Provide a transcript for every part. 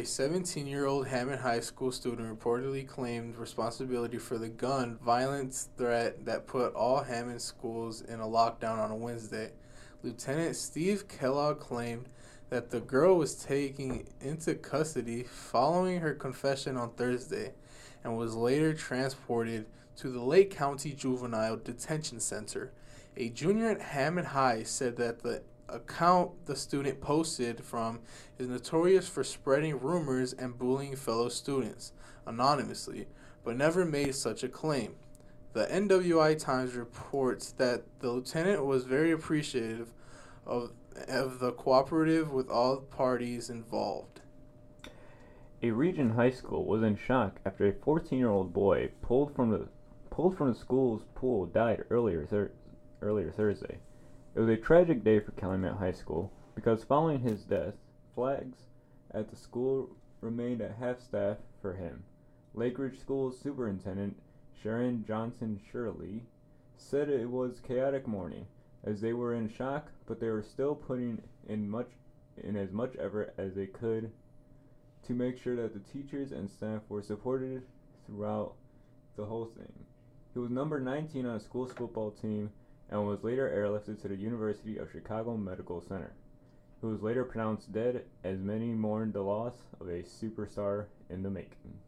A 17 year old Hammond High School student reportedly claimed responsibility for the gun violence threat that put all Hammond schools in a lockdown on a Wednesday. Lieutenant Steve Kellogg claimed that the girl was taken into custody following her confession on Thursday and was later transported to the Lake County Juvenile Detention Center. A junior at Hammond High said that the account the student posted from is notorious for spreading rumors and bullying fellow students anonymously, but never made such a claim. The NWI Times reports that the lieutenant was very appreciative of, of the cooperative with all parties involved. A region high school was in shock after a 14-year-old boy pulled from the pulled from the school's pool died earlier thir- earlier Thursday. It was a tragic day for Calumet High School because following his death, flags at the school remained at half staff for him. Lake Ridge School's superintendent, Sharon Johnson Shirley, said it was chaotic morning as they were in shock, but they were still putting in much in as much effort as they could to make sure that the teachers and staff were supported throughout the whole thing. He was number 19 on the school's football team and was later airlifted to the University of Chicago Medical Center. He was later pronounced dead as many mourned the loss of a superstar in the making.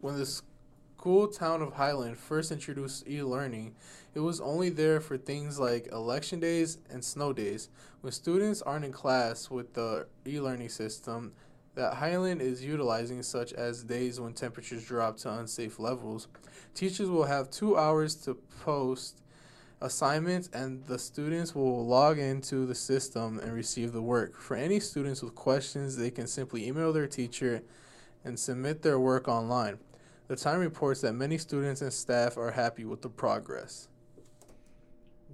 When the school town of Highland first introduced e learning, it was only there for things like election days and snow days. When students aren't in class with the e learning system, that Highland is utilizing, such as days when temperatures drop to unsafe levels. Teachers will have two hours to post assignments, and the students will log into the system and receive the work. For any students with questions, they can simply email their teacher and submit their work online. The Time reports that many students and staff are happy with the progress.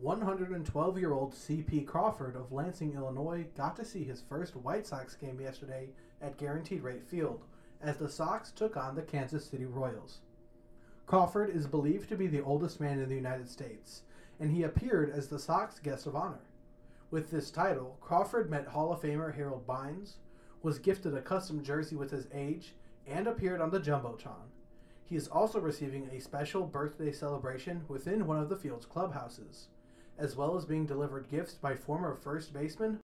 112 year old C.P. Crawford of Lansing, Illinois, got to see his first White Sox game yesterday at Guaranteed Rate Field as the Sox took on the Kansas City Royals. Crawford is believed to be the oldest man in the United States, and he appeared as the Sox guest of honor. With this title, Crawford met Hall of Famer Harold Baines, was gifted a custom jersey with his age, and appeared on the Jumbotron. He is also receiving a special birthday celebration within one of the field's clubhouses, as well as being delivered gifts by former first baseman